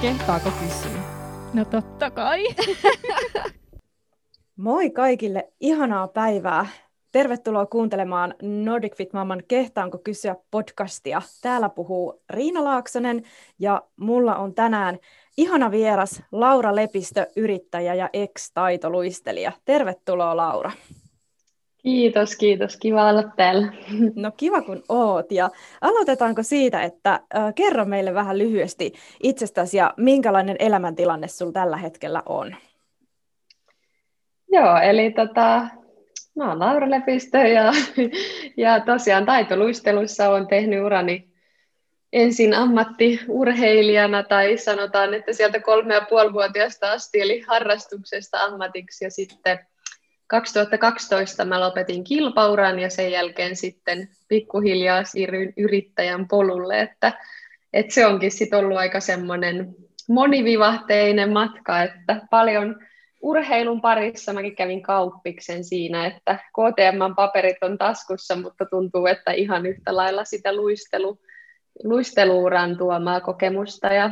Kehtaako kysyä? No totta kai. Moi kaikille, ihanaa päivää. Tervetuloa kuuntelemaan Nordic Fit Mamman Kehtaanko kysyä podcastia. Täällä puhuu Riina Laaksonen ja mulla on tänään ihana vieras Laura Lepistö, yrittäjä ja ex-taitoluistelija. Tervetuloa Laura. Kiitos, kiitos. Kiva olla täällä. No kiva kun oot. Ja aloitetaanko siitä, että äh, kerro meille vähän lyhyesti itsestäsi ja minkälainen elämäntilanne sulla tällä hetkellä on? Joo, eli tota, mä oon Laura Lepistö ja, ja tosiaan taitoluistelussa olen tehnyt urani ensin ammattiurheilijana tai sanotaan, että sieltä kolme ja puoli asti, eli harrastuksesta ammatiksi ja sitten 2012 mä lopetin kilpauran ja sen jälkeen sitten pikkuhiljaa siirryin yrittäjän polulle, että, että se onkin sitten ollut aika semmoinen monivivahteinen matka, että paljon urheilun parissa mäkin kävin kauppiksen siinä, että KTM-paperit on taskussa, mutta tuntuu, että ihan yhtä lailla sitä luistelu, luisteluuran tuomaa kokemusta ja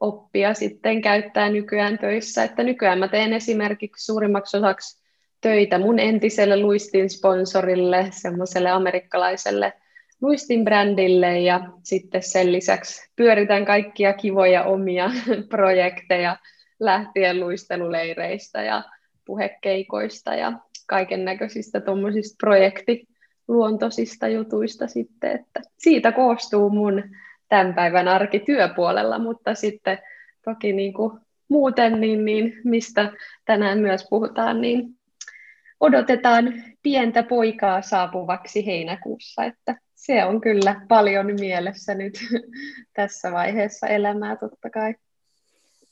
oppia sitten käyttää nykyään töissä. Että nykyään mä teen esimerkiksi suurimmaksi osaksi töitä mun entiselle luistin sponsorille, semmoiselle amerikkalaiselle luistin brändille ja sitten sen lisäksi pyöritän kaikkia kivoja omia projekteja lähtien luisteluleireistä ja puhekeikoista ja kaiken näköisistä tuommoisista projektiluontoisista jutuista sitten, että siitä koostuu mun tämän päivän arki työpuolella, mutta sitten toki niin kuin muuten, niin, niin mistä tänään myös puhutaan, niin odotetaan pientä poikaa saapuvaksi heinäkuussa, että se on kyllä paljon mielessä nyt tässä vaiheessa elämää totta kai.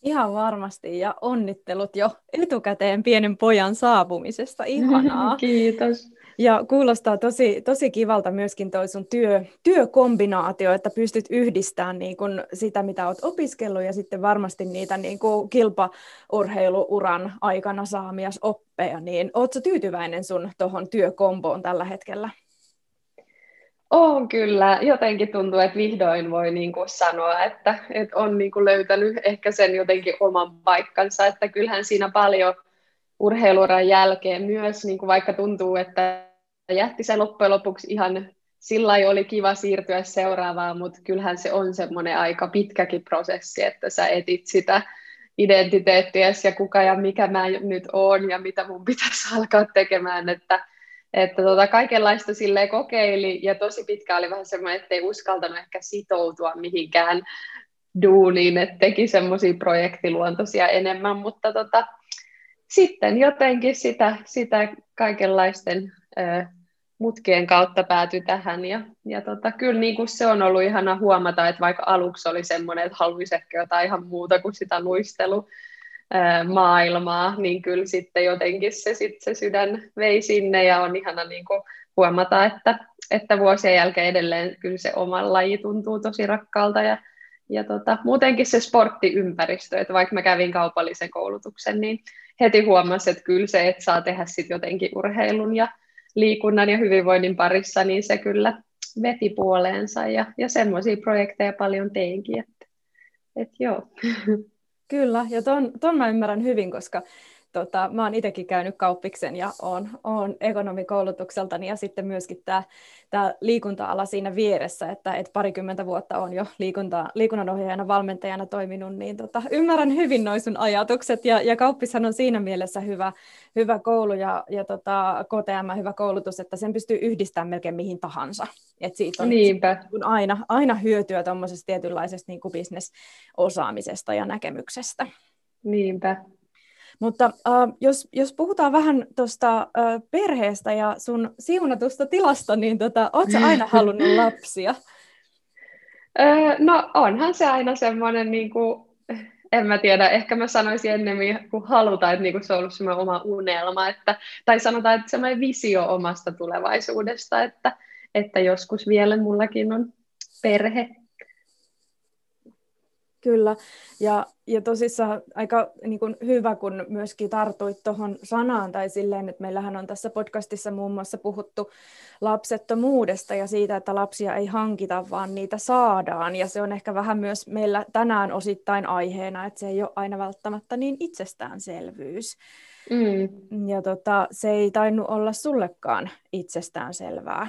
Ihan varmasti ja onnittelut jo etukäteen pienen pojan saapumisesta. Ihanaa. Kiitos. Ja kuulostaa tosi, tosi kivalta myöskin toi sun työ, työkombinaatio, että pystyt yhdistämään niin kun sitä, mitä olet opiskellut ja sitten varmasti niitä niin kilpaurheiluuran aikana saamias oppeja. Niin oletko tyytyväinen sun tuohon työkomboon tällä hetkellä? On kyllä. Jotenkin tuntuu, että vihdoin voi niin kuin sanoa, että, että on niin kuin löytänyt ehkä sen jotenkin oman paikkansa, että kyllähän siinä paljon urheiluuran jälkeen myös, niin kuin vaikka tuntuu, että jätti se loppujen lopuksi ihan sillä oli kiva siirtyä seuraavaan, mutta kyllähän se on semmoinen aika pitkäkin prosessi, että sä etit sitä identiteettiä ja kuka ja mikä mä nyt oon ja mitä mun pitäisi alkaa tekemään, että, että tota, kaikenlaista sille kokeili ja tosi pitkä oli vähän semmoinen, että ei uskaltanut ehkä sitoutua mihinkään duuniin, että teki semmoisia projektiluontoisia enemmän, mutta tota, sitten jotenkin sitä, sitä kaikenlaisten mutkien kautta päätyi tähän. Ja, ja tota, kyllä niin kuin se on ollut ihana huomata, että vaikka aluksi oli semmoinen, että haluaisi ehkä jotain ihan muuta kuin sitä luistelu, maailmaa, niin kyllä sitten jotenkin se, sit se sydän vei sinne ja on ihana niin kuin huomata, että, että vuosien jälkeen edelleen kyllä se oma laji tuntuu tosi rakkaalta ja, ja tota, muutenkin se sporttiympäristö, että vaikka mä kävin kaupallisen koulutuksen, niin heti huomasi, että kyllä se, että saa tehdä sitten jotenkin urheilun ja liikunnan ja hyvinvoinnin parissa, niin se kyllä veti puoleensa ja, ja semmoisia projekteja paljon teinkin, että, että joo. Kyllä, ja ton, ton mä ymmärrän hyvin, koska tota, mä oon itsekin käynyt kauppiksen ja oon, oon ekonomikoulutukseltani ja sitten myöskin tämä tää liikunta-ala siinä vieressä, että et parikymmentä vuotta on jo liikunta, liikunnanohjaajana, valmentajana toiminut, niin tota, ymmärrän hyvin noin sun ajatukset ja, ja kauppishan on siinä mielessä hyvä, hyvä koulu ja, ja tota, KTM hyvä koulutus, että sen pystyy yhdistämään melkein mihin tahansa. Et siitä on Niinpä. aina, aina hyötyä tuommoisesta tietynlaisesta niin bisnesosaamisesta ja näkemyksestä. Niinpä. Mutta äh, jos, jos puhutaan vähän tuosta äh, perheestä ja sun siunatusta tilasta, niin tota, ootko aina halunnut lapsia? Öö, no onhan se aina semmoinen, niin kuin, en mä tiedä, ehkä mä sanoisin ennemmin kun halutaan, että niin kuin se on ollut semmoinen oma unelma, että, tai sanotaan, että semmoinen visio omasta tulevaisuudesta, että, että joskus vielä mullakin on perhe Kyllä, ja, ja tosissaan aika niin kuin hyvä, kun myöskin tartuit tuohon sanaan tai silleen, että meillähän on tässä podcastissa muun muassa puhuttu lapsettomuudesta ja siitä, että lapsia ei hankita, vaan niitä saadaan. Ja se on ehkä vähän myös meillä tänään osittain aiheena, että se ei ole aina välttämättä niin itsestäänselvyys. Mm. Ja tota, se ei tainnut olla sullekaan itsestäänselvää.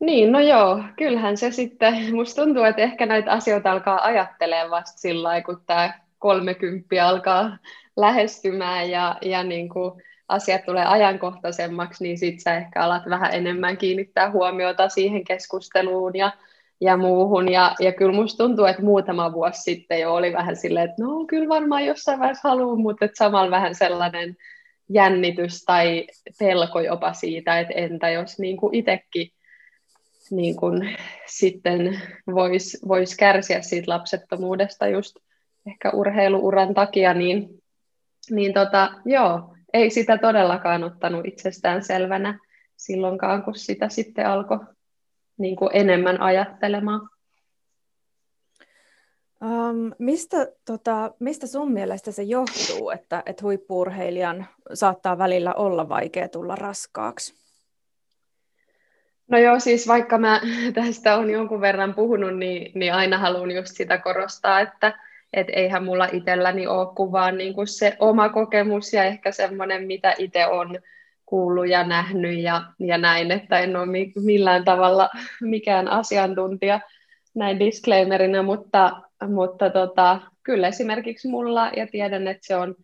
Niin, no joo, kyllähän se sitten, musta tuntuu, että ehkä näitä asioita alkaa ajattelemaan vasta sillä lailla, kun tämä kolmekymppi alkaa lähestymään ja, ja niin kuin asiat tulee ajankohtaisemmaksi, niin sitten sä ehkä alat vähän enemmän kiinnittää huomiota siihen keskusteluun ja, ja muuhun. Ja, ja kyllä musta tuntuu, että muutama vuosi sitten jo oli vähän silleen, että no kyllä varmaan jossain vaiheessa haluaa, mutta samalla vähän sellainen jännitys tai pelko jopa siitä, että entä jos niin kuin itsekin niin kuin sitten voisi vois kärsiä siitä lapsettomuudesta just ehkä urheiluuran takia, niin, niin tota, joo, ei sitä todellakaan ottanut itsestään selvänä silloinkaan, kun sitä sitten alkoi niin kuin enemmän ajattelemaan. Um, mistä, tota, mistä sun mielestä se johtuu, että, että huippuurheilijan saattaa välillä olla vaikea tulla raskaaksi? No joo, siis vaikka mä tästä on jonkun verran puhunut, niin, niin aina haluan just sitä korostaa, että et eihän mulla itselläni ole kuvaa niin kuin se oma kokemus ja ehkä semmoinen, mitä itse on kuullut ja nähnyt ja, ja näin, että en ole millään tavalla mikään asiantuntija näin disclaimerina, mutta, mutta tota, kyllä esimerkiksi mulla, ja tiedän, että se on,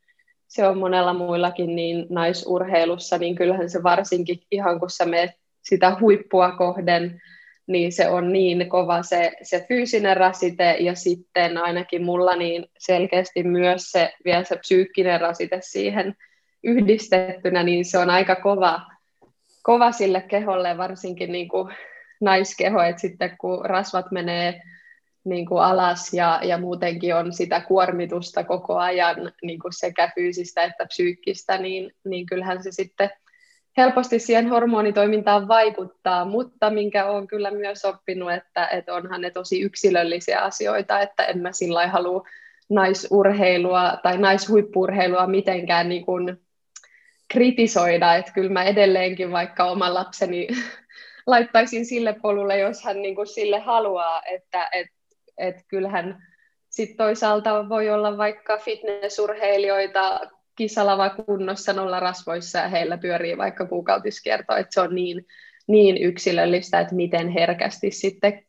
se on monella muillakin niin naisurheilussa, niin kyllähän se varsinkin ihan kun sä menet sitä huippua kohden, niin se on niin kova se, se fyysinen rasite ja sitten ainakin mulla niin selkeästi myös se, vielä se psyykkinen rasite siihen yhdistettynä, niin se on aika kova, kova sille keholle, varsinkin niin kuin naiskeho, että sitten kun rasvat menee niin kuin alas ja, ja muutenkin on sitä kuormitusta koko ajan niin kuin sekä fyysistä että psyykkistä, niin, niin kyllähän se sitten helposti siihen hormonitoimintaan vaikuttaa, mutta minkä olen kyllä myös oppinut, että, että onhan ne tosi yksilöllisiä asioita, että en mä sillä halua naisurheilua tai naishuippurheilua mitenkään niin kuin kritisoida, että kyllä mä edelleenkin vaikka oman lapseni laittaisin sille polulle, jos hän niin kuin sille haluaa, että et, et kyllähän sitten toisaalta voi olla vaikka fitnessurheilijoita, kisalava kunnossa nolla rasvoissa ja heillä pyörii vaikka kuukautiskierto, että se on niin, niin yksilöllistä, että miten herkästi sitten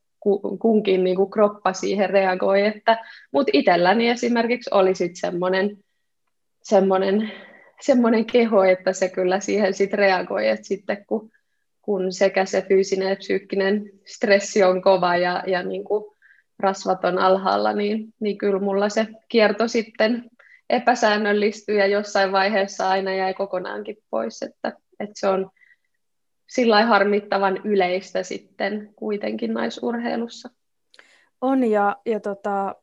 kunkin niin kuin kroppa siihen reagoi. Että, mutta itselläni esimerkiksi oli sitten semmoinen, semmoinen, semmoinen keho, että se kyllä siihen sitten reagoi, että sitten kun, kun sekä se fyysinen että psyykkinen stressi on kova ja, ja niin kuin rasvat on alhaalla, niin, niin kyllä mulla se kierto sitten epäsäännöllistyi ja jossain vaiheessa aina jäi kokonaankin pois, että, että se on sillä harmittavan yleistä sitten kuitenkin naisurheilussa. On ja, ja tota,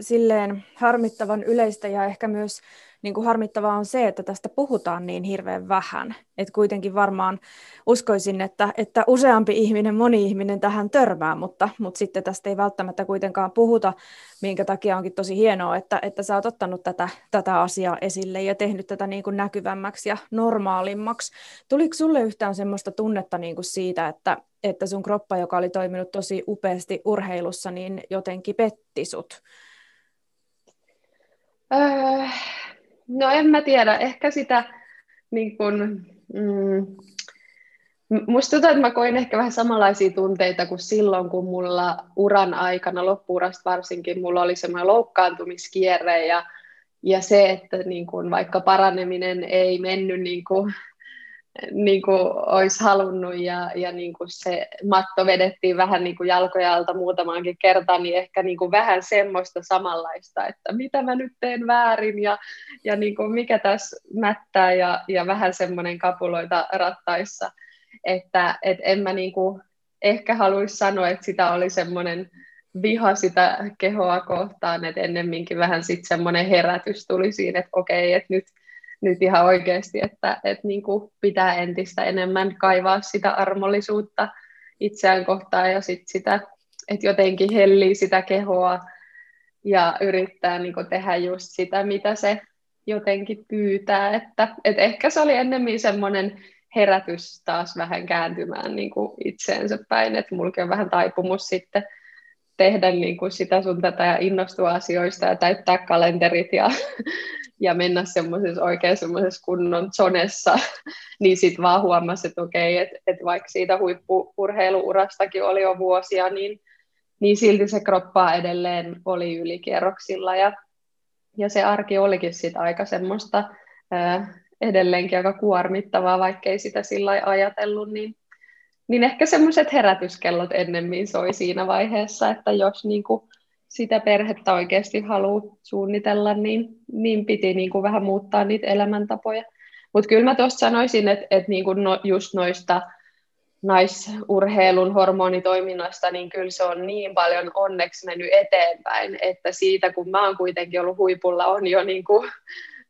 silleen harmittavan yleistä ja ehkä myös niin kuin harmittavaa on se, että tästä puhutaan niin hirveän vähän. Että kuitenkin varmaan uskoisin, että, että useampi ihminen, moni ihminen tähän törmää, mutta, mutta sitten tästä ei välttämättä kuitenkaan puhuta, minkä takia onkin tosi hienoa, että, että sä oot ottanut tätä, tätä asiaa esille ja tehnyt tätä niin kuin näkyvämmäksi ja normaalimmaksi. Tuliko sulle yhtään semmoista tunnetta niin kuin siitä, että, että sun kroppa, joka oli toiminut tosi upeasti urheilussa, niin jotenkin petti sut? Öö, No en mä tiedä, ehkä sitä niin kun, mm, Musta tuntuu, että mä koin ehkä vähän samanlaisia tunteita kuin silloin, kun mulla uran aikana, loppuurasta varsinkin, mulla oli semmoinen loukkaantumiskierre ja, ja se, että niin kun vaikka paraneminen ei mennyt niin kuin niin kuin olisi halunnut ja, ja niin kuin se matto vedettiin vähän niin kuin jalkoja alta muutamaankin kertaan, niin ehkä niin kuin vähän semmoista samanlaista, että mitä mä nyt teen väärin ja, ja niin kuin mikä tässä mättää ja, ja vähän semmoinen kapuloita rattaissa, että et en mä niin kuin ehkä haluaisi sanoa, että sitä oli semmoinen viha sitä kehoa kohtaan, että ennemminkin vähän sitten semmoinen herätys tuli siinä, että okei, että nyt nyt ihan oikeasti, että, että niin kuin pitää entistä enemmän kaivaa sitä armollisuutta itseään kohtaan ja sit sitä, että jotenkin hellii sitä kehoa ja yrittää niin kuin, tehdä just sitä, mitä se jotenkin pyytää. Että, et ehkä se oli ennemmin semmoinen herätys taas vähän kääntymään niin kuin itseensä päin, että mullakin on vähän taipumus sitten tehdä niin kuin sitä sun tätä ja innostua asioista ja täyttää kalenterit ja, ja mennä semmoisessa oikein semmoisessa kunnon zonessa, niin sitten vaan huomasi, että okei, että et vaikka siitä huippuurheiluurastakin oli jo vuosia, niin, niin silti se kroppa edelleen oli ylikierroksilla. Ja, ja se arki olikin sitten aika semmoista ää, edelleenkin aika kuormittavaa, vaikkei sitä sillä ajatellut, niin, niin ehkä semmoiset herätyskellot ennemmin soi siinä vaiheessa, että jos niin kuin sitä perhettä oikeasti haluaa suunnitella, niin, niin piti niin kuin vähän muuttaa niitä elämäntapoja. Mutta kyllä mä tuossa sanoisin, että, että niin kuin no, just noista naisurheilun hormonitoiminnoista, niin kyllä se on niin paljon onneksi mennyt eteenpäin, että siitä kun mä oon kuitenkin ollut huipulla, on jo niin kuin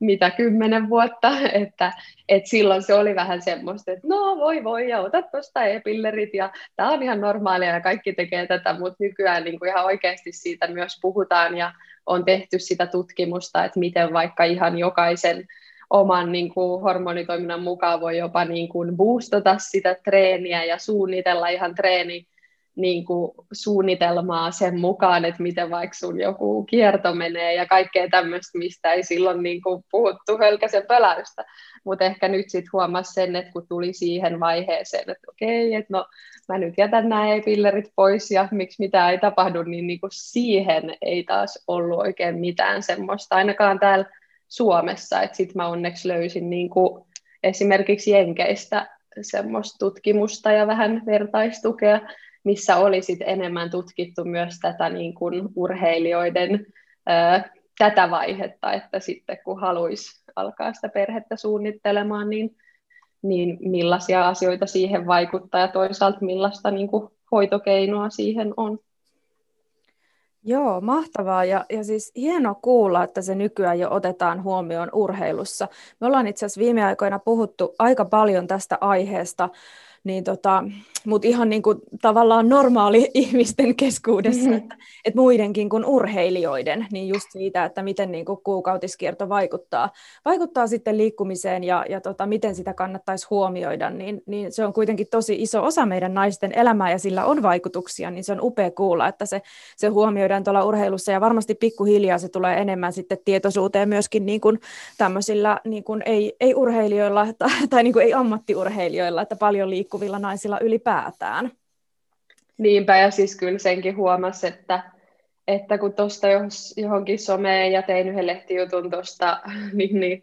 mitä kymmenen vuotta, että, että silloin se oli vähän semmoista, että no voi voi ja ota tuosta e-pillerit ja tämä on ihan normaalia ja kaikki tekee tätä, mutta nykyään niin kuin ihan oikeasti siitä myös puhutaan ja on tehty sitä tutkimusta, että miten vaikka ihan jokaisen oman niin kuin, hormonitoiminnan mukaan voi jopa niin kuin, boostata sitä treeniä ja suunnitella ihan treeni niin kuin, suunnitelmaa sen mukaan, että miten vaikka sun joku kierto menee ja kaikkea tämmöistä, mistä ei silloin niin kuin, puhuttu hölkäsen pöläystä. Mutta ehkä nyt sitten huomasi sen, että kun tuli siihen vaiheeseen, että okei, että no mä nyt jätän nämä e-pillerit pois ja miksi mitään ei tapahdu, niin, niin kuin siihen ei taas ollut oikein mitään semmoista, ainakaan täällä Suomessa. Sitten mä onneksi löysin niin kuin esimerkiksi Jenkeistä semmoista tutkimusta ja vähän vertaistukea, missä oli sit enemmän tutkittu myös tätä niin kuin urheilijoiden ää, tätä vaihetta, että sitten kun haluaisi alkaa sitä perhettä suunnittelemaan, niin, niin millaisia asioita siihen vaikuttaa ja toisaalta millaista niin kuin hoitokeinoa siihen on. Joo, mahtavaa ja, ja siis hieno kuulla, että se nykyään jo otetaan huomioon urheilussa. Me ollaan itse asiassa viime aikoina puhuttu aika paljon tästä aiheesta niin tota, mutta ihan niin kuin tavallaan normaali ihmisten keskuudessa, mm-hmm. että, että muidenkin kuin urheilijoiden, niin just siitä, että miten niin kuin kuukautiskierto vaikuttaa, vaikuttaa sitten liikkumiseen ja, ja tota, miten sitä kannattaisi huomioida, niin, niin se on kuitenkin tosi iso osa meidän naisten elämää ja sillä on vaikutuksia, niin se on upea kuulla, että se, se huomioidaan tuolla urheilussa ja varmasti pikkuhiljaa se tulee enemmän sitten tietoisuuteen myöskin niin kuin tämmöisillä niin kuin ei, ei urheilijoilla tai, tai niin kuin ei ammattiurheilijoilla, että paljon liikkuvilla naisilla ylipäätään. Niinpä, ja siis kyllä senkin huomasi, että, että kun tuosta johonkin someen ja tein yhden lehtijutun tuosta, niin, niin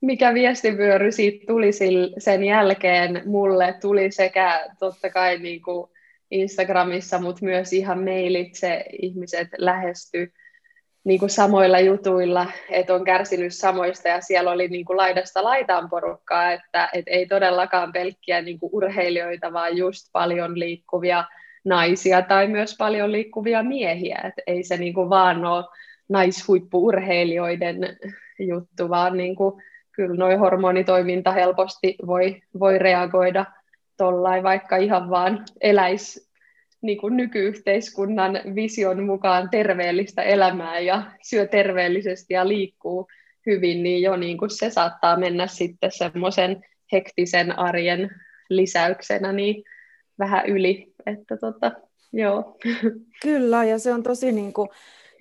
mikä viestivyöry siitä tuli sen jälkeen mulle, tuli sekä totta kai niin kuin Instagramissa, mutta myös ihan mailitse ihmiset lähesty niin kuin samoilla jutuilla, että on kärsinyt samoista ja siellä oli niin kuin laidasta laitaan porukkaa, että, että ei todellakaan pelkkiä niin kuin urheilijoita, vaan just paljon liikkuvia naisia tai myös paljon liikkuvia miehiä, että ei se niin kuin vaan ole naishuippuurheilijoiden juttu, vaan niin kuin, kyllä noin hormonitoiminta helposti voi, voi reagoida tollain, vaikka ihan vaan eläisi niin kuin nykyyhteiskunnan vision mukaan terveellistä elämää ja syö terveellisesti ja liikkuu hyvin, niin jo niin kuin se saattaa mennä sitten semmoisen hektisen arjen lisäyksenä niin vähän yli. Että tota, joo. Kyllä, ja se on tosi niin kuin,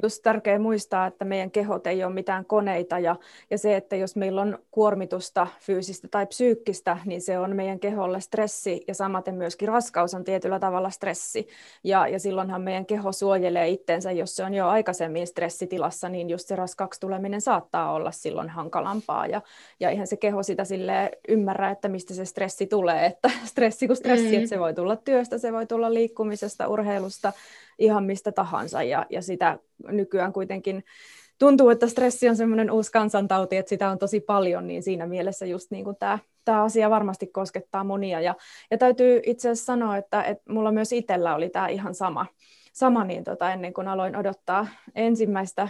just tärkeää muistaa, että meidän kehot ei ole mitään koneita ja, ja se, että jos meillä on kuormitusta fyysistä tai psyykkistä, niin se on meidän keholle stressi ja samaten myöskin raskaus on tietyllä tavalla stressi. Ja, ja silloinhan meidän keho suojelee itsensä, jos se on jo aikaisemmin stressitilassa, niin just se raskaaksi tuleminen saattaa olla silloin hankalampaa. Ja, ja eihän se keho sitä sille ymmärrä, että mistä se stressi tulee, että stressi kuin stressi, mm. että se voi tulla työstä, se voi tulla liikkumisesta, urheilusta, ihan mistä tahansa ja, ja sitä nykyään kuitenkin tuntuu, että stressi on semmoinen uusi kansantauti, että sitä on tosi paljon, niin siinä mielessä just niin kuin tämä, tämä asia varmasti koskettaa monia. Ja, ja täytyy itse asiassa sanoa, että, että mulla myös itsellä oli tämä ihan sama, sama niin tota, ennen kuin aloin odottaa ensimmäistä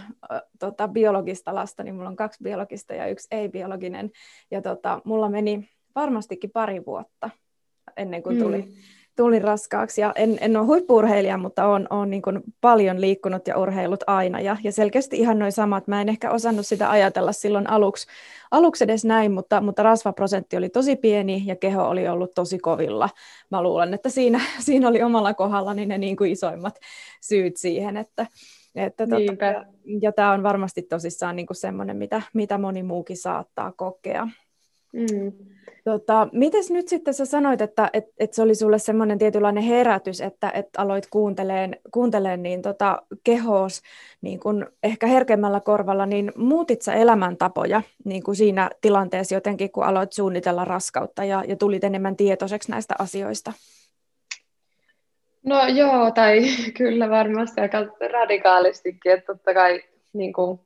tota, biologista lasta, niin mulla on kaksi biologista ja yksi ei-biologinen. Ja tota, mulla meni varmastikin pari vuotta ennen kuin tuli, mm tuli raskaaksi. Ja en, en ole huippuurheilija, mutta olen, olen niin kuin paljon liikkunut ja urheilut aina. Ja, ja selkeästi ihan noin samat. Mä en ehkä osannut sitä ajatella silloin aluksi, aluksi edes näin, mutta, mutta rasvaprosentti oli tosi pieni ja keho oli ollut tosi kovilla. Mä luulen, että siinä, siinä oli omalla kohdallani ne niin kuin isoimmat syyt siihen, että, että tota, ja, ja tämä on varmasti tosissaan niin semmoinen, mitä, mitä moni muukin saattaa kokea. Mm. Tota, mites nyt sitten sä sanoit, että et, et se oli sulle semmoinen tietynlainen herätys, että et aloit kuunteleen, kuunteleen niin tota, kehoos niin kun ehkä herkemmällä korvalla, niin muutit sä elämäntapoja niin kuin siinä tilanteessa jotenkin, kun aloit suunnitella raskautta ja, ja tulit enemmän tietoiseksi näistä asioista? No joo, tai kyllä varmasti aika radikaalistikin, että totta kai niin kuin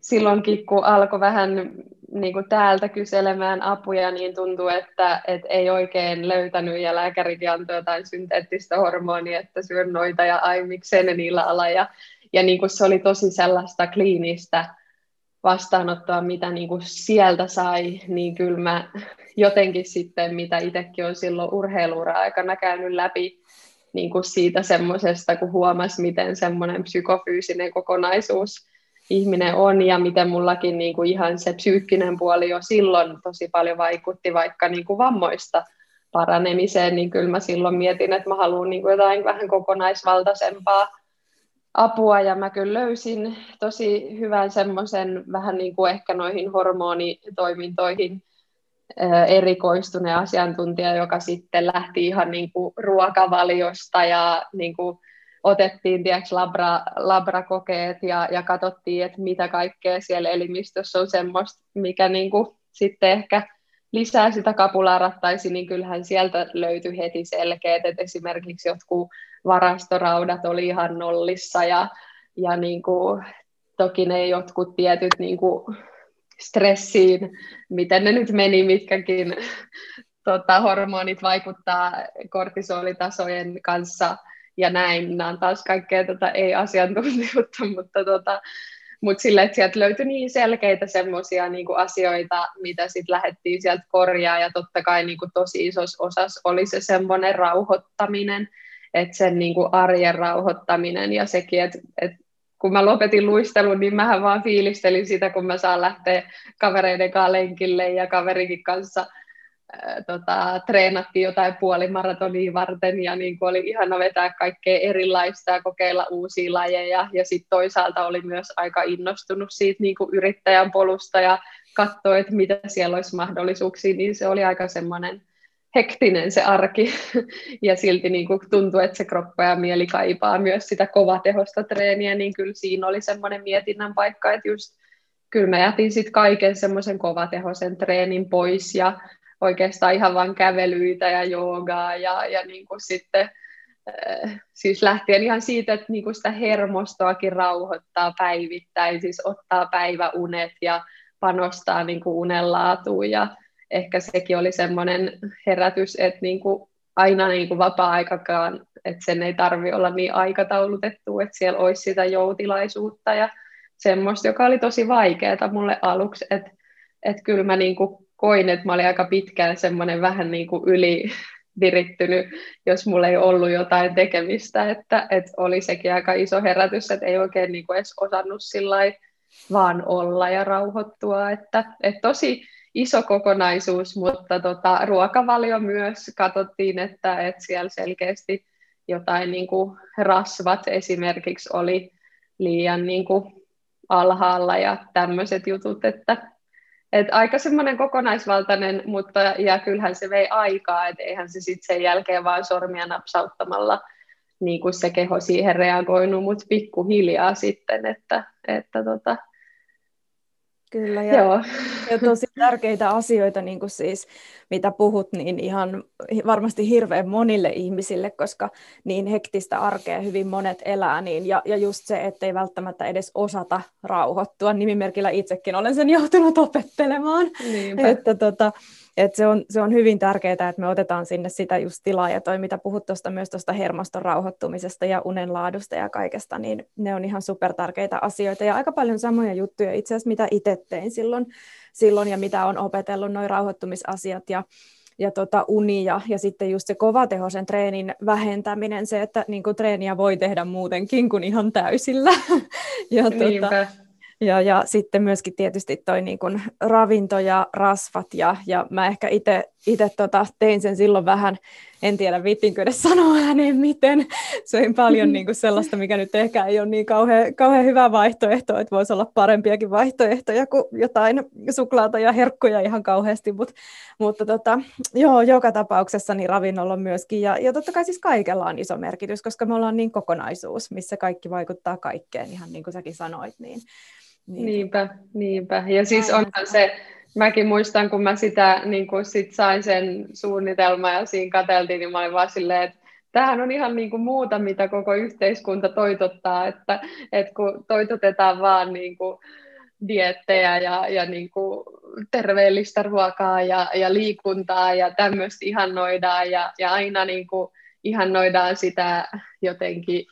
silloinkin, kun alkoi vähän niin kuin täältä kyselemään apuja, niin tuntuu, että, että ei oikein löytänyt ja lääkärit antoi jotain synteettistä hormonia, että syön noita ja ai miksei ne niillä ala. Ja, ja niin kuin se oli tosi sellaista kliinistä vastaanottoa, mitä niin kuin sieltä sai, niin kyllä mä jotenkin sitten, mitä itsekin on silloin urheiluura aikana käynyt läpi, niin kuin siitä semmoisesta, kun huomasi, miten semmoinen psykofyysinen kokonaisuus ihminen on ja miten mullakin niin kuin ihan se psyykkinen puoli jo silloin tosi paljon vaikutti vaikka niin kuin vammoista paranemiseen, niin kyllä mä silloin mietin, että mä haluan niin kuin jotain vähän kokonaisvaltaisempaa apua ja mä kyllä löysin tosi hyvän semmoisen vähän niin kuin ehkä noihin hormonitoimintoihin erikoistuneen asiantuntija, joka sitten lähti ihan niin kuin ruokavaliosta ja niin kuin otettiin tiiäks, labra, labrakokeet ja, ja katsottiin, että mitä kaikkea siellä elimistössä on semmoista, mikä niin kuin, sitten ehkä lisää sitä kapularattaisi, niin kyllähän sieltä löytyi heti selkeät, että esimerkiksi jotkut varastoraudat oli ihan nollissa ja, ja niin kuin, toki ne jotkut tietyt niin kuin stressiin, miten ne nyt meni, mitkäkin tota, hormonit vaikuttaa kortisolitasojen kanssa ja näin. Nämä on taas kaikkea tota, ei-asiantuntijuutta, mutta tota, mutta sille, että sieltä löytyi niin selkeitä semmoisia niin asioita, mitä sitten lähdettiin sieltä korjaa, ja totta kai niin kuin, tosi isossa osassa oli se semmoinen rauhoittaminen, että sen niin kuin, arjen rauhoittaminen, ja sekin, että, että kun mä lopetin luistelun, niin mähän vaan fiilistelin sitä, kun mä saan lähteä kavereiden kanssa lenkille ja kaverikin kanssa tota, treenattiin jotain puolimaratonia varten ja niin kuin oli ihana vetää kaikkea erilaista ja kokeilla uusia lajeja. Ja sitten toisaalta oli myös aika innostunut siitä niin kuin yrittäjän polusta ja katsoi, että mitä siellä olisi mahdollisuuksia, niin se oli aika semmoinen hektinen se arki ja silti niin kuin tuntui, että se kroppa ja mieli kaipaa myös sitä kovatehosta treeniä, niin kyllä siinä oli semmoinen mietinnän paikka, että just kyllä mä jätin sitten kaiken semmoisen kovatehoisen treenin pois ja oikeastaan ihan vain kävelyitä ja joogaa ja, ja niin kuin sitten äh, siis lähtien ihan siitä, että niin kuin sitä hermostoakin rauhoittaa päivittäin, siis ottaa päiväunet ja panostaa niin kuin unen laatuun. Ja ehkä sekin oli semmoinen herätys, että niin kuin aina niin kuin vapaa-aikakaan, että sen ei tarvi olla niin aikataulutettu, että siellä olisi sitä joutilaisuutta ja semmoista, joka oli tosi vaikeaa mulle aluksi, että, että kyllä mä niin kuin koin, että mä olin aika pitkään semmoinen vähän niin kuin yli virittynyt, jos mulla ei ollut jotain tekemistä, että, että oli sekin aika iso herätys, että ei oikein niin kuin edes osannut sillä vaan olla ja rauhoittua, että, että tosi iso kokonaisuus, mutta tota, ruokavalio myös. Katsottiin, että, että siellä selkeästi jotain niin kuin rasvat esimerkiksi oli liian niin kuin alhaalla ja tämmöiset jutut, että et aika semmoinen kokonaisvaltainen, mutta ja kyllähän se vei aikaa, että eihän se sitten sen jälkeen vaan sormia napsauttamalla niin kuin se keho siihen reagoinut, mutta pikkuhiljaa sitten, että, että tota, Kyllä, ja, Joo. ja tosi tärkeitä asioita, niin kuin siis, mitä puhut, niin ihan varmasti hirveän monille ihmisille, koska niin hektistä arkea hyvin monet elää, niin, ja, ja just se, ettei välttämättä edes osata rauhoittua, nimimerkillä itsekin olen sen joutunut opettelemaan, Niinpä. että tota, et se, on, se on hyvin tärkeää, että me otetaan sinne sitä just tilaa, ja toi mitä puhut tuosta myös tuosta hermoston rauhoittumisesta ja unen laadusta ja kaikesta, niin ne on ihan super tärkeitä asioita, ja aika paljon samoja juttuja itse asiassa, mitä itse tein silloin, silloin ja mitä on opetellut, noin rauhoittumisasiat, ja ja tota uni ja, ja sitten just se kovatehoisen treenin vähentäminen, se, että niin kuin treeniä voi tehdä muutenkin kuin ihan täysillä. ja, tota, ja, ja sitten myöskin tietysti toi niin kuin ravinto ja rasvat ja, ja mä ehkä itse tota, tein sen silloin vähän, en tiedä viittiinkö edes sanoa ääneen miten, söin paljon niin kuin sellaista, mikä nyt ehkä ei ole niin kauhean, kauhean hyvä vaihtoehto, että voisi olla parempiakin vaihtoehtoja kuin jotain suklaata ja herkkuja ihan kauheasti, Mut, mutta tota, joo, joka tapauksessa niin ravinnolla myöskin. Ja, ja totta kai siis kaikella on iso merkitys, koska me ollaan niin kokonaisuus, missä kaikki vaikuttaa kaikkeen, ihan niin kuin säkin sanoit, niin niin. Niinpä, niinpä. Ja siis onhan se, mäkin muistan, kun mä sitä niin kun sit sain sen suunnitelma ja siinä katseltiin, niin mä olin vaan silleen, että tämähän on ihan niin kuin muuta, mitä koko yhteiskunta toitottaa, että, että kun toitotetaan vaan niin kuin diettejä ja, ja niin kuin terveellistä ruokaa ja, ja liikuntaa ja tämmöistä ihannoidaan ja, ja aina niin kuin ihannoidaan sitä jotenkin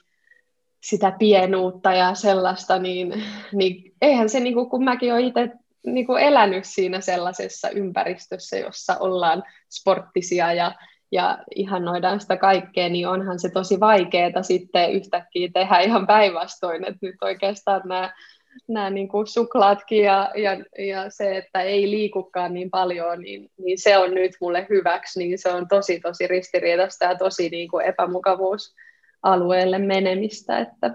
sitä pienuutta ja sellaista, niin, niin eihän se, niin kuin, kun mäkin olen itse niin kuin elänyt siinä sellaisessa ympäristössä, jossa ollaan sporttisia ja, ja ihannoidaan sitä kaikkea, niin onhan se tosi vaikeaa sitten yhtäkkiä tehdä ihan päinvastoin, että nyt oikeastaan nämä, nämä niin kuin suklaatkin ja, ja, ja se, että ei liikukaan niin paljon, niin, niin se on nyt mulle hyväksi, niin se on tosi tosi ristiriitaista ja tosi niin kuin epämukavuus alueelle menemistä, että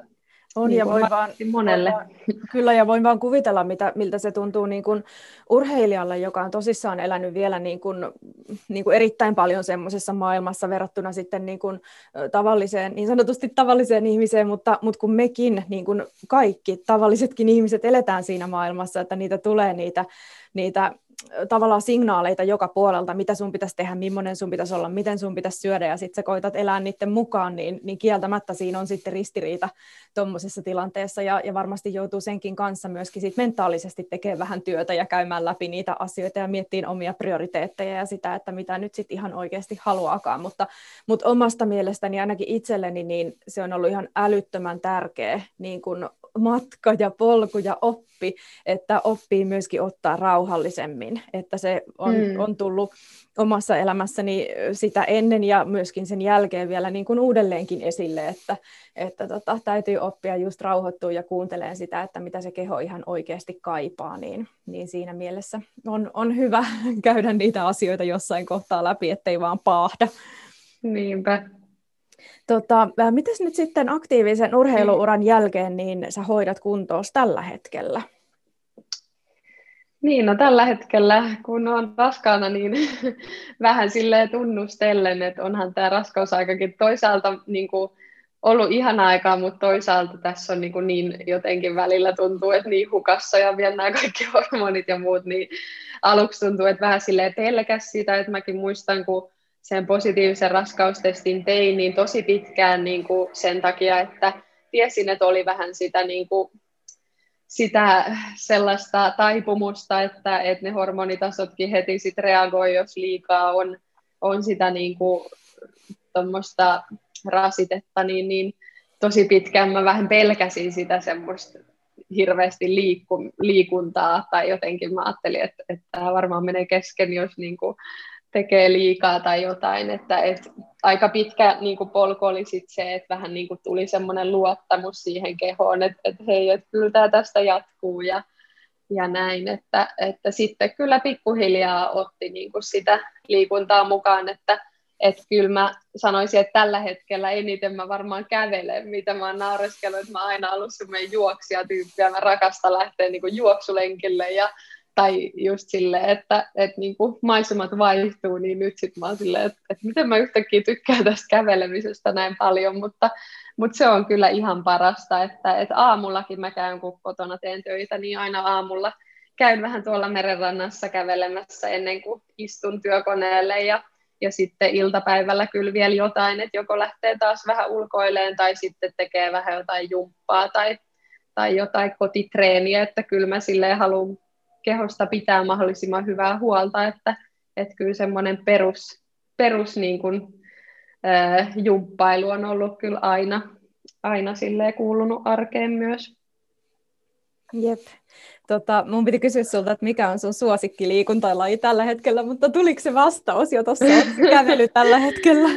on niin ja voin vaan, monelle. Voin, kyllä ja voin vaan kuvitella, mitä, miltä se tuntuu niin kuin urheilijalle, joka on tosissaan elänyt vielä niin kuin, niin kuin erittäin paljon semmoisessa maailmassa verrattuna sitten niin kuin tavalliseen, niin sanotusti tavalliseen ihmiseen, mutta, mutta kun mekin, niin kuin kaikki tavallisetkin ihmiset eletään siinä maailmassa, että niitä tulee niitä, niitä tavallaan signaaleita joka puolelta, mitä sun pitäisi tehdä, millainen sun pitäisi olla, miten sun pitäisi syödä, ja sitten sä koitat elää niiden mukaan, niin, niin kieltämättä siinä on sitten ristiriita tuommoisessa tilanteessa, ja, ja varmasti joutuu senkin kanssa myöskin sit mentaalisesti tekemään vähän työtä ja käymään läpi niitä asioita ja miettiin omia prioriteetteja ja sitä, että mitä nyt sitten ihan oikeasti haluaakaan, mutta, mutta omasta mielestäni ainakin itselleni niin se on ollut ihan älyttömän tärkeä niin kun matka ja polku ja oppi, että oppii myöskin ottaa rauhallisemmin, että se on, mm. on tullut omassa elämässäni sitä ennen ja myöskin sen jälkeen vielä niin kuin uudelleenkin esille, että, että tota, täytyy oppia just rauhoittua ja kuunteleen sitä, että mitä se keho ihan oikeasti kaipaa, niin, niin siinä mielessä on, on hyvä käydä niitä asioita jossain kohtaa läpi, ettei vaan paahda. Niinpä, Tota, miten nyt sitten aktiivisen urheiluuran jälkeen niin sä hoidat kuntoa tällä hetkellä? Niin, no tällä hetkellä, kun on raskaana, niin vähän silleen tunnustellen, että onhan tämä raskausaikakin toisaalta niin kuin, ollut ihan aikaa, mutta toisaalta tässä on niin, kuin niin jotenkin välillä tuntuu, että niin hukassa ja vielä nämä kaikki hormonit ja muut, niin aluksi tuntuu, että vähän silleen pelkäs sitä, että mäkin muistan, kun sen positiivisen raskaustestin tein niin tosi pitkään niin kuin sen takia, että tiesin, että oli vähän sitä, niin kuin, sitä sellaista taipumusta, että, että ne hormonitasotkin heti sit reagoi, jos liikaa on, on sitä niin kuin, rasitetta, niin, niin tosi pitkään mä vähän pelkäsin sitä semmoista hirveästi liikku, liikuntaa, tai jotenkin mä ajattelin, että, että tämä varmaan menee kesken, jos niin kuin, tekee liikaa tai jotain, että et aika pitkä niin kuin polku oli sit se, että vähän niin kuin tuli semmoinen luottamus siihen kehoon, että, että hei, että kyllä tämä tästä jatkuu ja, ja näin, että, että sitten kyllä pikkuhiljaa otti niin kuin sitä liikuntaa mukaan, että että kyllä mä sanoisin, että tällä hetkellä eniten mä varmaan kävelen, mitä mä oon naureskellut, että mä oon aina ollut semmoinen juoksijatyyppi mä rakastan lähteä niin juoksulenkille ja tai just silleen, että, että niin kuin maisemat vaihtuu, niin nyt sitten mä oon silleen, että, että miten mä yhtäkkiä tykkään tästä kävelemisestä näin paljon, mutta, mutta se on kyllä ihan parasta, että, että aamullakin mä käyn, kun kotona teen töitä, niin aina aamulla käyn vähän tuolla merenrannassa kävelemässä ennen kuin istun työkoneelle ja, ja sitten iltapäivällä kyllä vielä jotain, että joko lähtee taas vähän ulkoileen tai sitten tekee vähän jotain jumppaa tai, tai jotain kotitreeniä, että kyllä mä silleen haluan kehosta pitää mahdollisimman hyvää huolta, että, että kyllä semmoinen perus, perus niin kuin, ää, jumppailu on ollut kyllä aina, aina silleen kuulunut arkeen myös. Jep. Tota, mun piti kysyä sulta, että mikä on sun suosikkiliikuntalaji tällä hetkellä, mutta tuliko se vastaus jo tuossa kävely tällä hetkellä?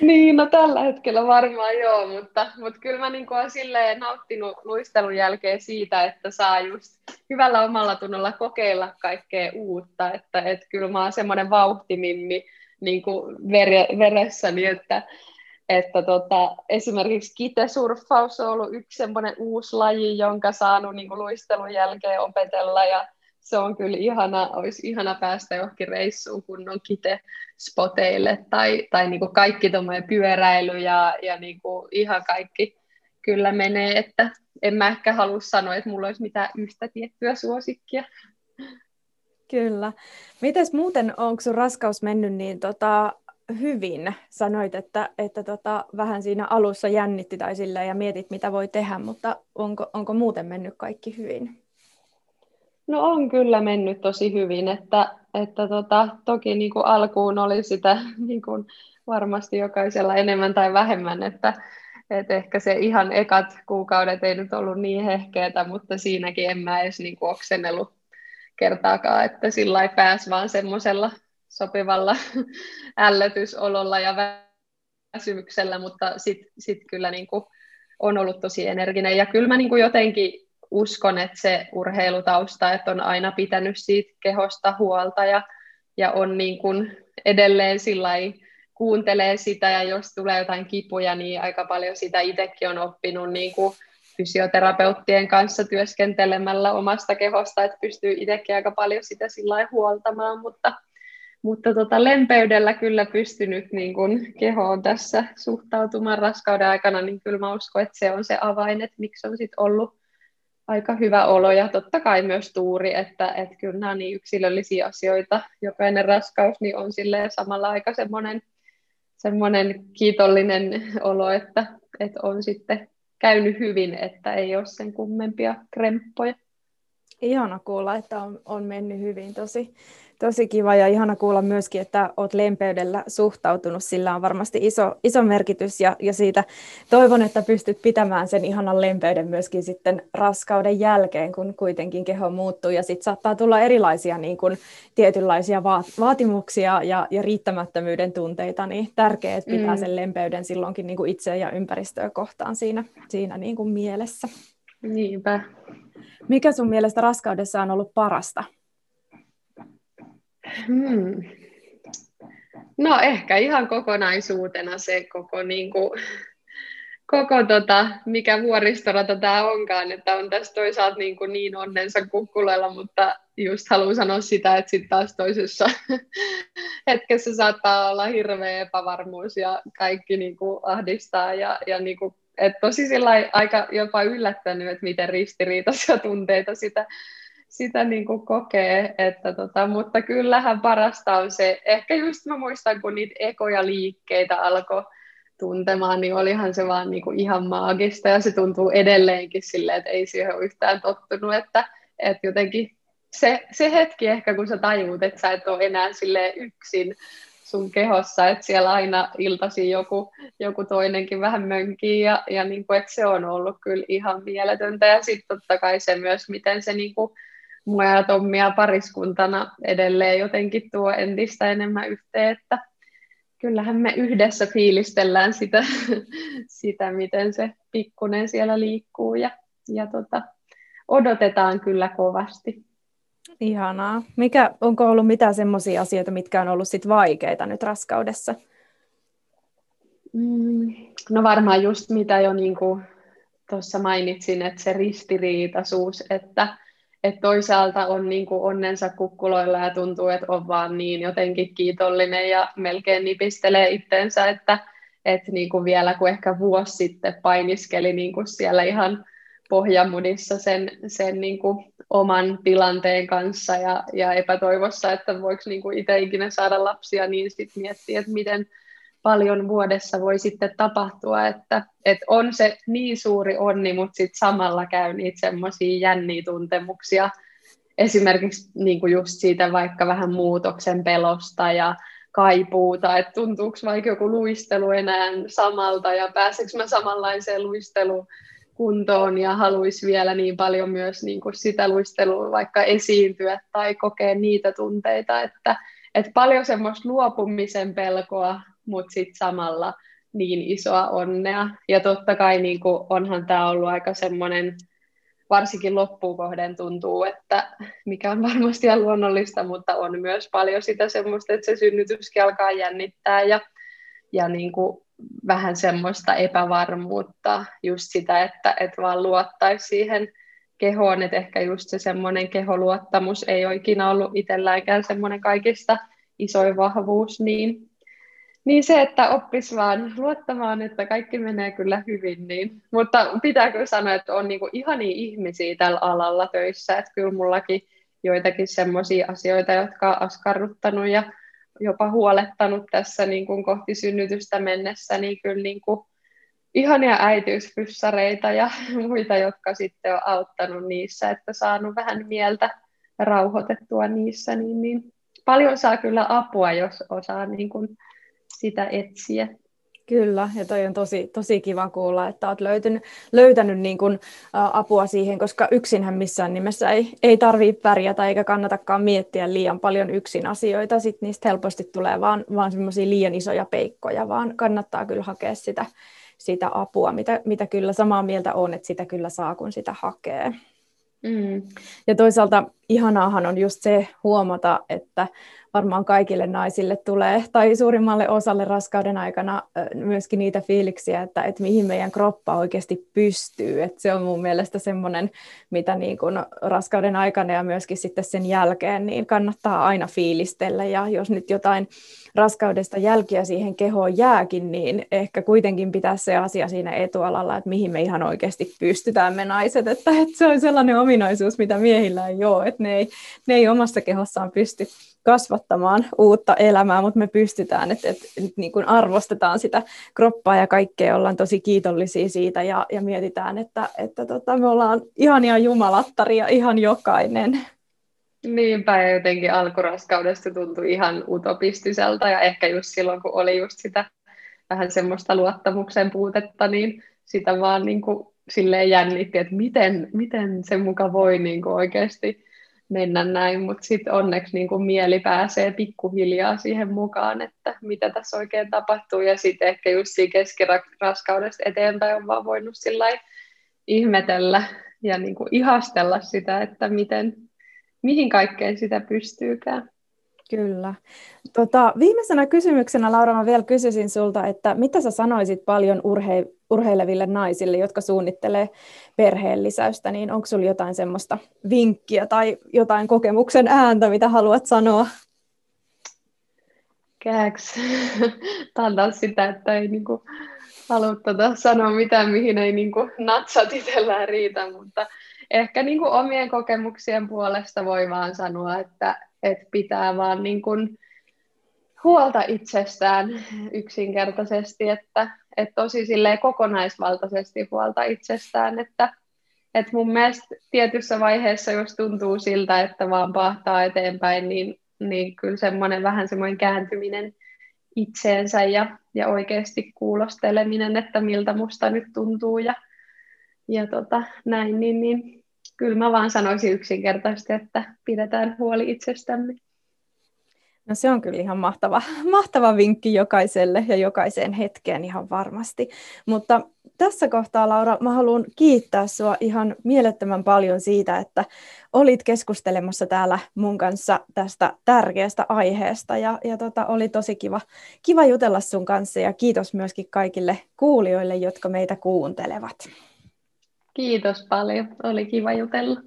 Niin, no tällä hetkellä varmaan joo, mutta, mutta kyllä mä niin olen silleen nauttinut luistelun jälkeen siitä, että saa just hyvällä omalla tunnolla kokeilla kaikkea uutta, että, että kyllä mä oon semmoinen vauhtimimmi niin kuin vere, veressäni, että, että tota, esimerkiksi kitesurffaus on ollut yksi semmoinen uusi laji, jonka saanut niin kuin luistelun jälkeen opetella ja se on kyllä ihana, olisi ihana päästä johonkin reissuun kunnon kite-spoteille tai, tai niin kuin kaikki tuommoinen pyöräily ja, ja niin kuin ihan kaikki kyllä menee, että en mä ehkä halua sanoa, että mulla olisi mitään yhtä tiettyä suosikkia. Kyllä. Mites muuten, onko sun raskaus mennyt niin tota, hyvin? Sanoit, että, että tota, vähän siinä alussa jännitti tai sillä ja mietit, mitä voi tehdä, mutta onko, onko muuten mennyt kaikki hyvin? No on kyllä mennyt tosi hyvin, että, että tota, toki niin kuin alkuun oli sitä niin kuin varmasti jokaisella enemmän tai vähemmän, että, että ehkä se ihan ekat kuukaudet ei nyt ollut niin hehkeätä, mutta siinäkin en mä edes niin kuin oksennellut kertaakaan, että sillä ei pääsi vaan semmoisella sopivalla ällötysololla ja väsymyksellä, mutta sitten sit kyllä niin kuin on ollut tosi energinen. Ja kyllä mä niin kuin jotenkin uskon, että se urheilutausta, että on aina pitänyt siitä kehosta huolta ja, ja on niin kuin edelleen sillä kuuntelee sitä ja jos tulee jotain kipuja, niin aika paljon sitä itsekin on oppinut niin kuin fysioterapeuttien kanssa työskentelemällä omasta kehosta, että pystyy itsekin aika paljon sitä sillä huoltamaan, mutta, mutta tota, lempeydellä kyllä pystynyt niin kun kehoon tässä suhtautumaan raskauden aikana, niin kyllä mä uskon, että se on se avain, että miksi on sit ollut aika hyvä olo ja totta kai myös tuuri, että, että kyllä nämä on niin yksilöllisiä asioita. Jokainen raskaus niin on samalla aika semmoinen, semmoinen kiitollinen olo, että, että on sitten käynyt hyvin, että ei ole sen kummempia kremppoja. Ihana kuulla, että on, on mennyt hyvin tosi, Tosi kiva ja ihana kuulla myöskin, että olet lempeydellä suhtautunut. Sillä on varmasti iso, iso merkitys ja, ja siitä toivon, että pystyt pitämään sen ihanan lempeyden myöskin sitten raskauden jälkeen, kun kuitenkin keho muuttuu ja sitten saattaa tulla erilaisia niin kuin, tietynlaisia vaatimuksia ja, ja riittämättömyyden tunteita, niin tärkeää, että pitää mm. sen lempeyden silloinkin niin kuin itseä ja ympäristöä kohtaan siinä, siinä niin kuin mielessä. Niinpä. Mikä sun mielestä raskaudessa on ollut parasta? Hmm. No ehkä ihan kokonaisuutena se koko, niin kuin, koko tota, mikä vuoristorata tämä onkaan, että on tässä toisaalta niin, kuin niin onnensa kukkulella, mutta just haluan sanoa sitä, että sitten taas toisessa hetkessä saattaa olla hirveä epävarmuus ja kaikki niin kuin ahdistaa ja, ja niin kuin, et tosi aika jopa yllättänyt, että miten ristiriitaisia tunteita sitä sitä niin kuin kokee, että tota, mutta kyllähän parasta on se, ehkä just mä muistan, kun niitä ekoja liikkeitä alkoi tuntemaan, niin olihan se vaan niin kuin ihan maagista ja se tuntuu edelleenkin silleen, että ei siihen ole yhtään tottunut, että, että jotenkin se, se hetki ehkä, kun sä tajuut, että sä et ole enää sille yksin sun kehossa, että siellä aina iltasi joku, joku toinenkin vähän mönkii ja, ja niin kuin, että se on ollut kyllä ihan mieletöntä. Ja sitten totta kai se myös, miten se niin kuin mua ja Tommia pariskuntana edelleen jotenkin tuo entistä enemmän yhteen, että kyllähän me yhdessä fiilistellään sitä, sitä miten se pikkunen siellä liikkuu ja, ja tota, odotetaan kyllä kovasti. Ihanaa. Mikä, onko ollut mitään semmoisia asioita, mitkä on ollut sit vaikeita nyt raskaudessa? Mm, no varmaan just mitä jo niin tuossa mainitsin, että se ristiriitaisuus, että että toisaalta on niin kuin onnensa kukkuloilla ja tuntuu, että on vaan niin jotenkin kiitollinen ja melkein nipistelee itteensä, että, että niin kuin vielä kun ehkä vuosi sitten painiskeli niin kuin siellä ihan pohjamudissa sen, sen niin kuin oman tilanteen kanssa ja, ja epätoivossa, että voiko niin itse ikinä saada lapsia, niin sitten miettii, että miten paljon vuodessa voi sitten tapahtua, että, että on se niin suuri onni, mutta sitten samalla käy niitä semmoisia jänniä tuntemuksia, esimerkiksi niin kuin just siitä vaikka vähän muutoksen pelosta ja kaipuuta, että tuntuuko vaikka joku luistelu enää samalta ja pääseekö mä samanlaiseen luisteluun kuntoon ja haluaisi vielä niin paljon myös niin kuin sitä luistelua vaikka esiintyä tai kokea niitä tunteita, että, että paljon semmoista luopumisen pelkoa, mutta sitten samalla niin isoa onnea. Ja totta kai niin kuin onhan tämä ollut aika semmoinen, varsinkin loppuun kohden tuntuu, että mikä on varmasti ihan luonnollista, mutta on myös paljon sitä semmoista, että se synnytyskin alkaa jännittää ja, ja niin kuin vähän semmoista epävarmuutta, just sitä, että, että vaan luottaisi siihen kehoon, että ehkä just se semmoinen keholuottamus ei ole ikinä ollut itselläänkään semmoinen kaikista isoin vahvuus, niin, niin se, että oppis vaan luottamaan, että kaikki menee kyllä hyvin, niin, mutta pitääkö sanoa, että on niinku ihania ihmisiä tällä alalla töissä, että kyllä mullakin joitakin semmoisia asioita, jotka on askarruttanut ja jopa huolettanut tässä niin kuin kohti synnytystä mennessä, niin kyllä niin kuin ihania äitiyspyssareita ja muita, jotka sitten on auttanut niissä, että saanut vähän mieltä rauhoitettua niissä, niin, niin paljon saa kyllä apua, jos osaa niin kuin sitä etsiä. Kyllä, ja toi on tosi, tosi kiva kuulla, että olet löytynyt, löytänyt niin kuin, ä, apua siihen, koska yksinhän missään nimessä ei, ei tarvitse pärjätä eikä kannatakaan miettiä liian paljon yksin asioita. Sitten niistä helposti tulee vaan, vaan semmoisia liian isoja peikkoja, vaan kannattaa kyllä hakea sitä, sitä apua, mitä, mitä kyllä samaa mieltä on, että sitä kyllä saa, kun sitä hakee. Mm. Ja toisaalta ihanaahan on just se huomata, että varmaan kaikille naisille tulee, tai suurimmalle osalle raskauden aikana myöskin niitä fiiliksiä, että, että mihin meidän kroppa oikeasti pystyy. Että se on mun mielestä semmoinen, mitä niin kuin raskauden aikana ja myöskin sitten sen jälkeen, niin kannattaa aina fiilistellä. Ja jos nyt jotain raskaudesta jälkiä siihen kehoon jääkin, niin ehkä kuitenkin pitää se asia siinä etualalla, että mihin me ihan oikeasti pystytään me naiset, että, että se on sellainen ominaisuus, mitä miehillä ei ole, että ne ei, ne ei omassa kehossaan pysty kasvattamaan uutta elämää, mutta me pystytään, että, että, että niin kuin arvostetaan sitä kroppaa ja kaikkea, ollaan tosi kiitollisia siitä ja, ja mietitään, että, että tota, me ollaan ihania jumalattaria ihan jokainen. Niinpä, ja jotenkin alkuraskaudesta tuntui ihan utopistiselta, ja ehkä just silloin, kun oli just sitä vähän semmoista luottamuksen puutetta, niin sitä vaan niin kuin silleen jännitti, että miten, miten se muka voi niin kuin oikeasti mennä näin, mutta sitten onneksi niin kuin mieli pääsee pikkuhiljaa siihen mukaan, että mitä tässä oikein tapahtuu, ja sitten ehkä just siinä keskiraskaudesta eteenpäin on vaan voinut sillä ihmetellä ja niin kuin ihastella sitä, että miten, mihin kaikkeen sitä pystyykään. Kyllä. Tota, viimeisenä kysymyksenä, Laura, mä vielä kysyisin sulta, että mitä sä sanoisit paljon urhe- urheileville naisille, jotka suunnittelee perheen lisäystä, niin onko sulla jotain semmoista vinkkiä tai jotain kokemuksen ääntä, mitä haluat sanoa? Kääks. Tämä sitä, että ei niinku halua tuota sanoa mitään, mihin ei niinku natsat itsellään riitä, mutta ehkä niinku omien kokemuksien puolesta voi vaan sanoa, että että pitää vaan niin kuin huolta itsestään yksinkertaisesti, että, että tosi silleen kokonaisvaltaisesti huolta itsestään, että, että mun mielestä tietyssä vaiheessa, jos tuntuu siltä, että vaan pahtaa eteenpäin, niin, niin kyllä semmoinen vähän semmoinen kääntyminen itseensä ja, ja oikeasti kuulosteleminen, että miltä musta nyt tuntuu ja, ja tota, näin, niin, niin kyllä mä vaan sanoisin yksinkertaisesti, että pidetään huoli itsestämme. No se on kyllä ihan mahtava, mahtava vinkki jokaiselle ja jokaiseen hetkeen ihan varmasti. Mutta tässä kohtaa, Laura, mä haluan kiittää sinua ihan mielettömän paljon siitä, että olit keskustelemassa täällä mun kanssa tästä tärkeästä aiheesta. Ja, ja tota, oli tosi kiva, kiva jutella sun kanssa ja kiitos myöskin kaikille kuulijoille, jotka meitä kuuntelevat. Kiitos paljon, oli kiva jutella.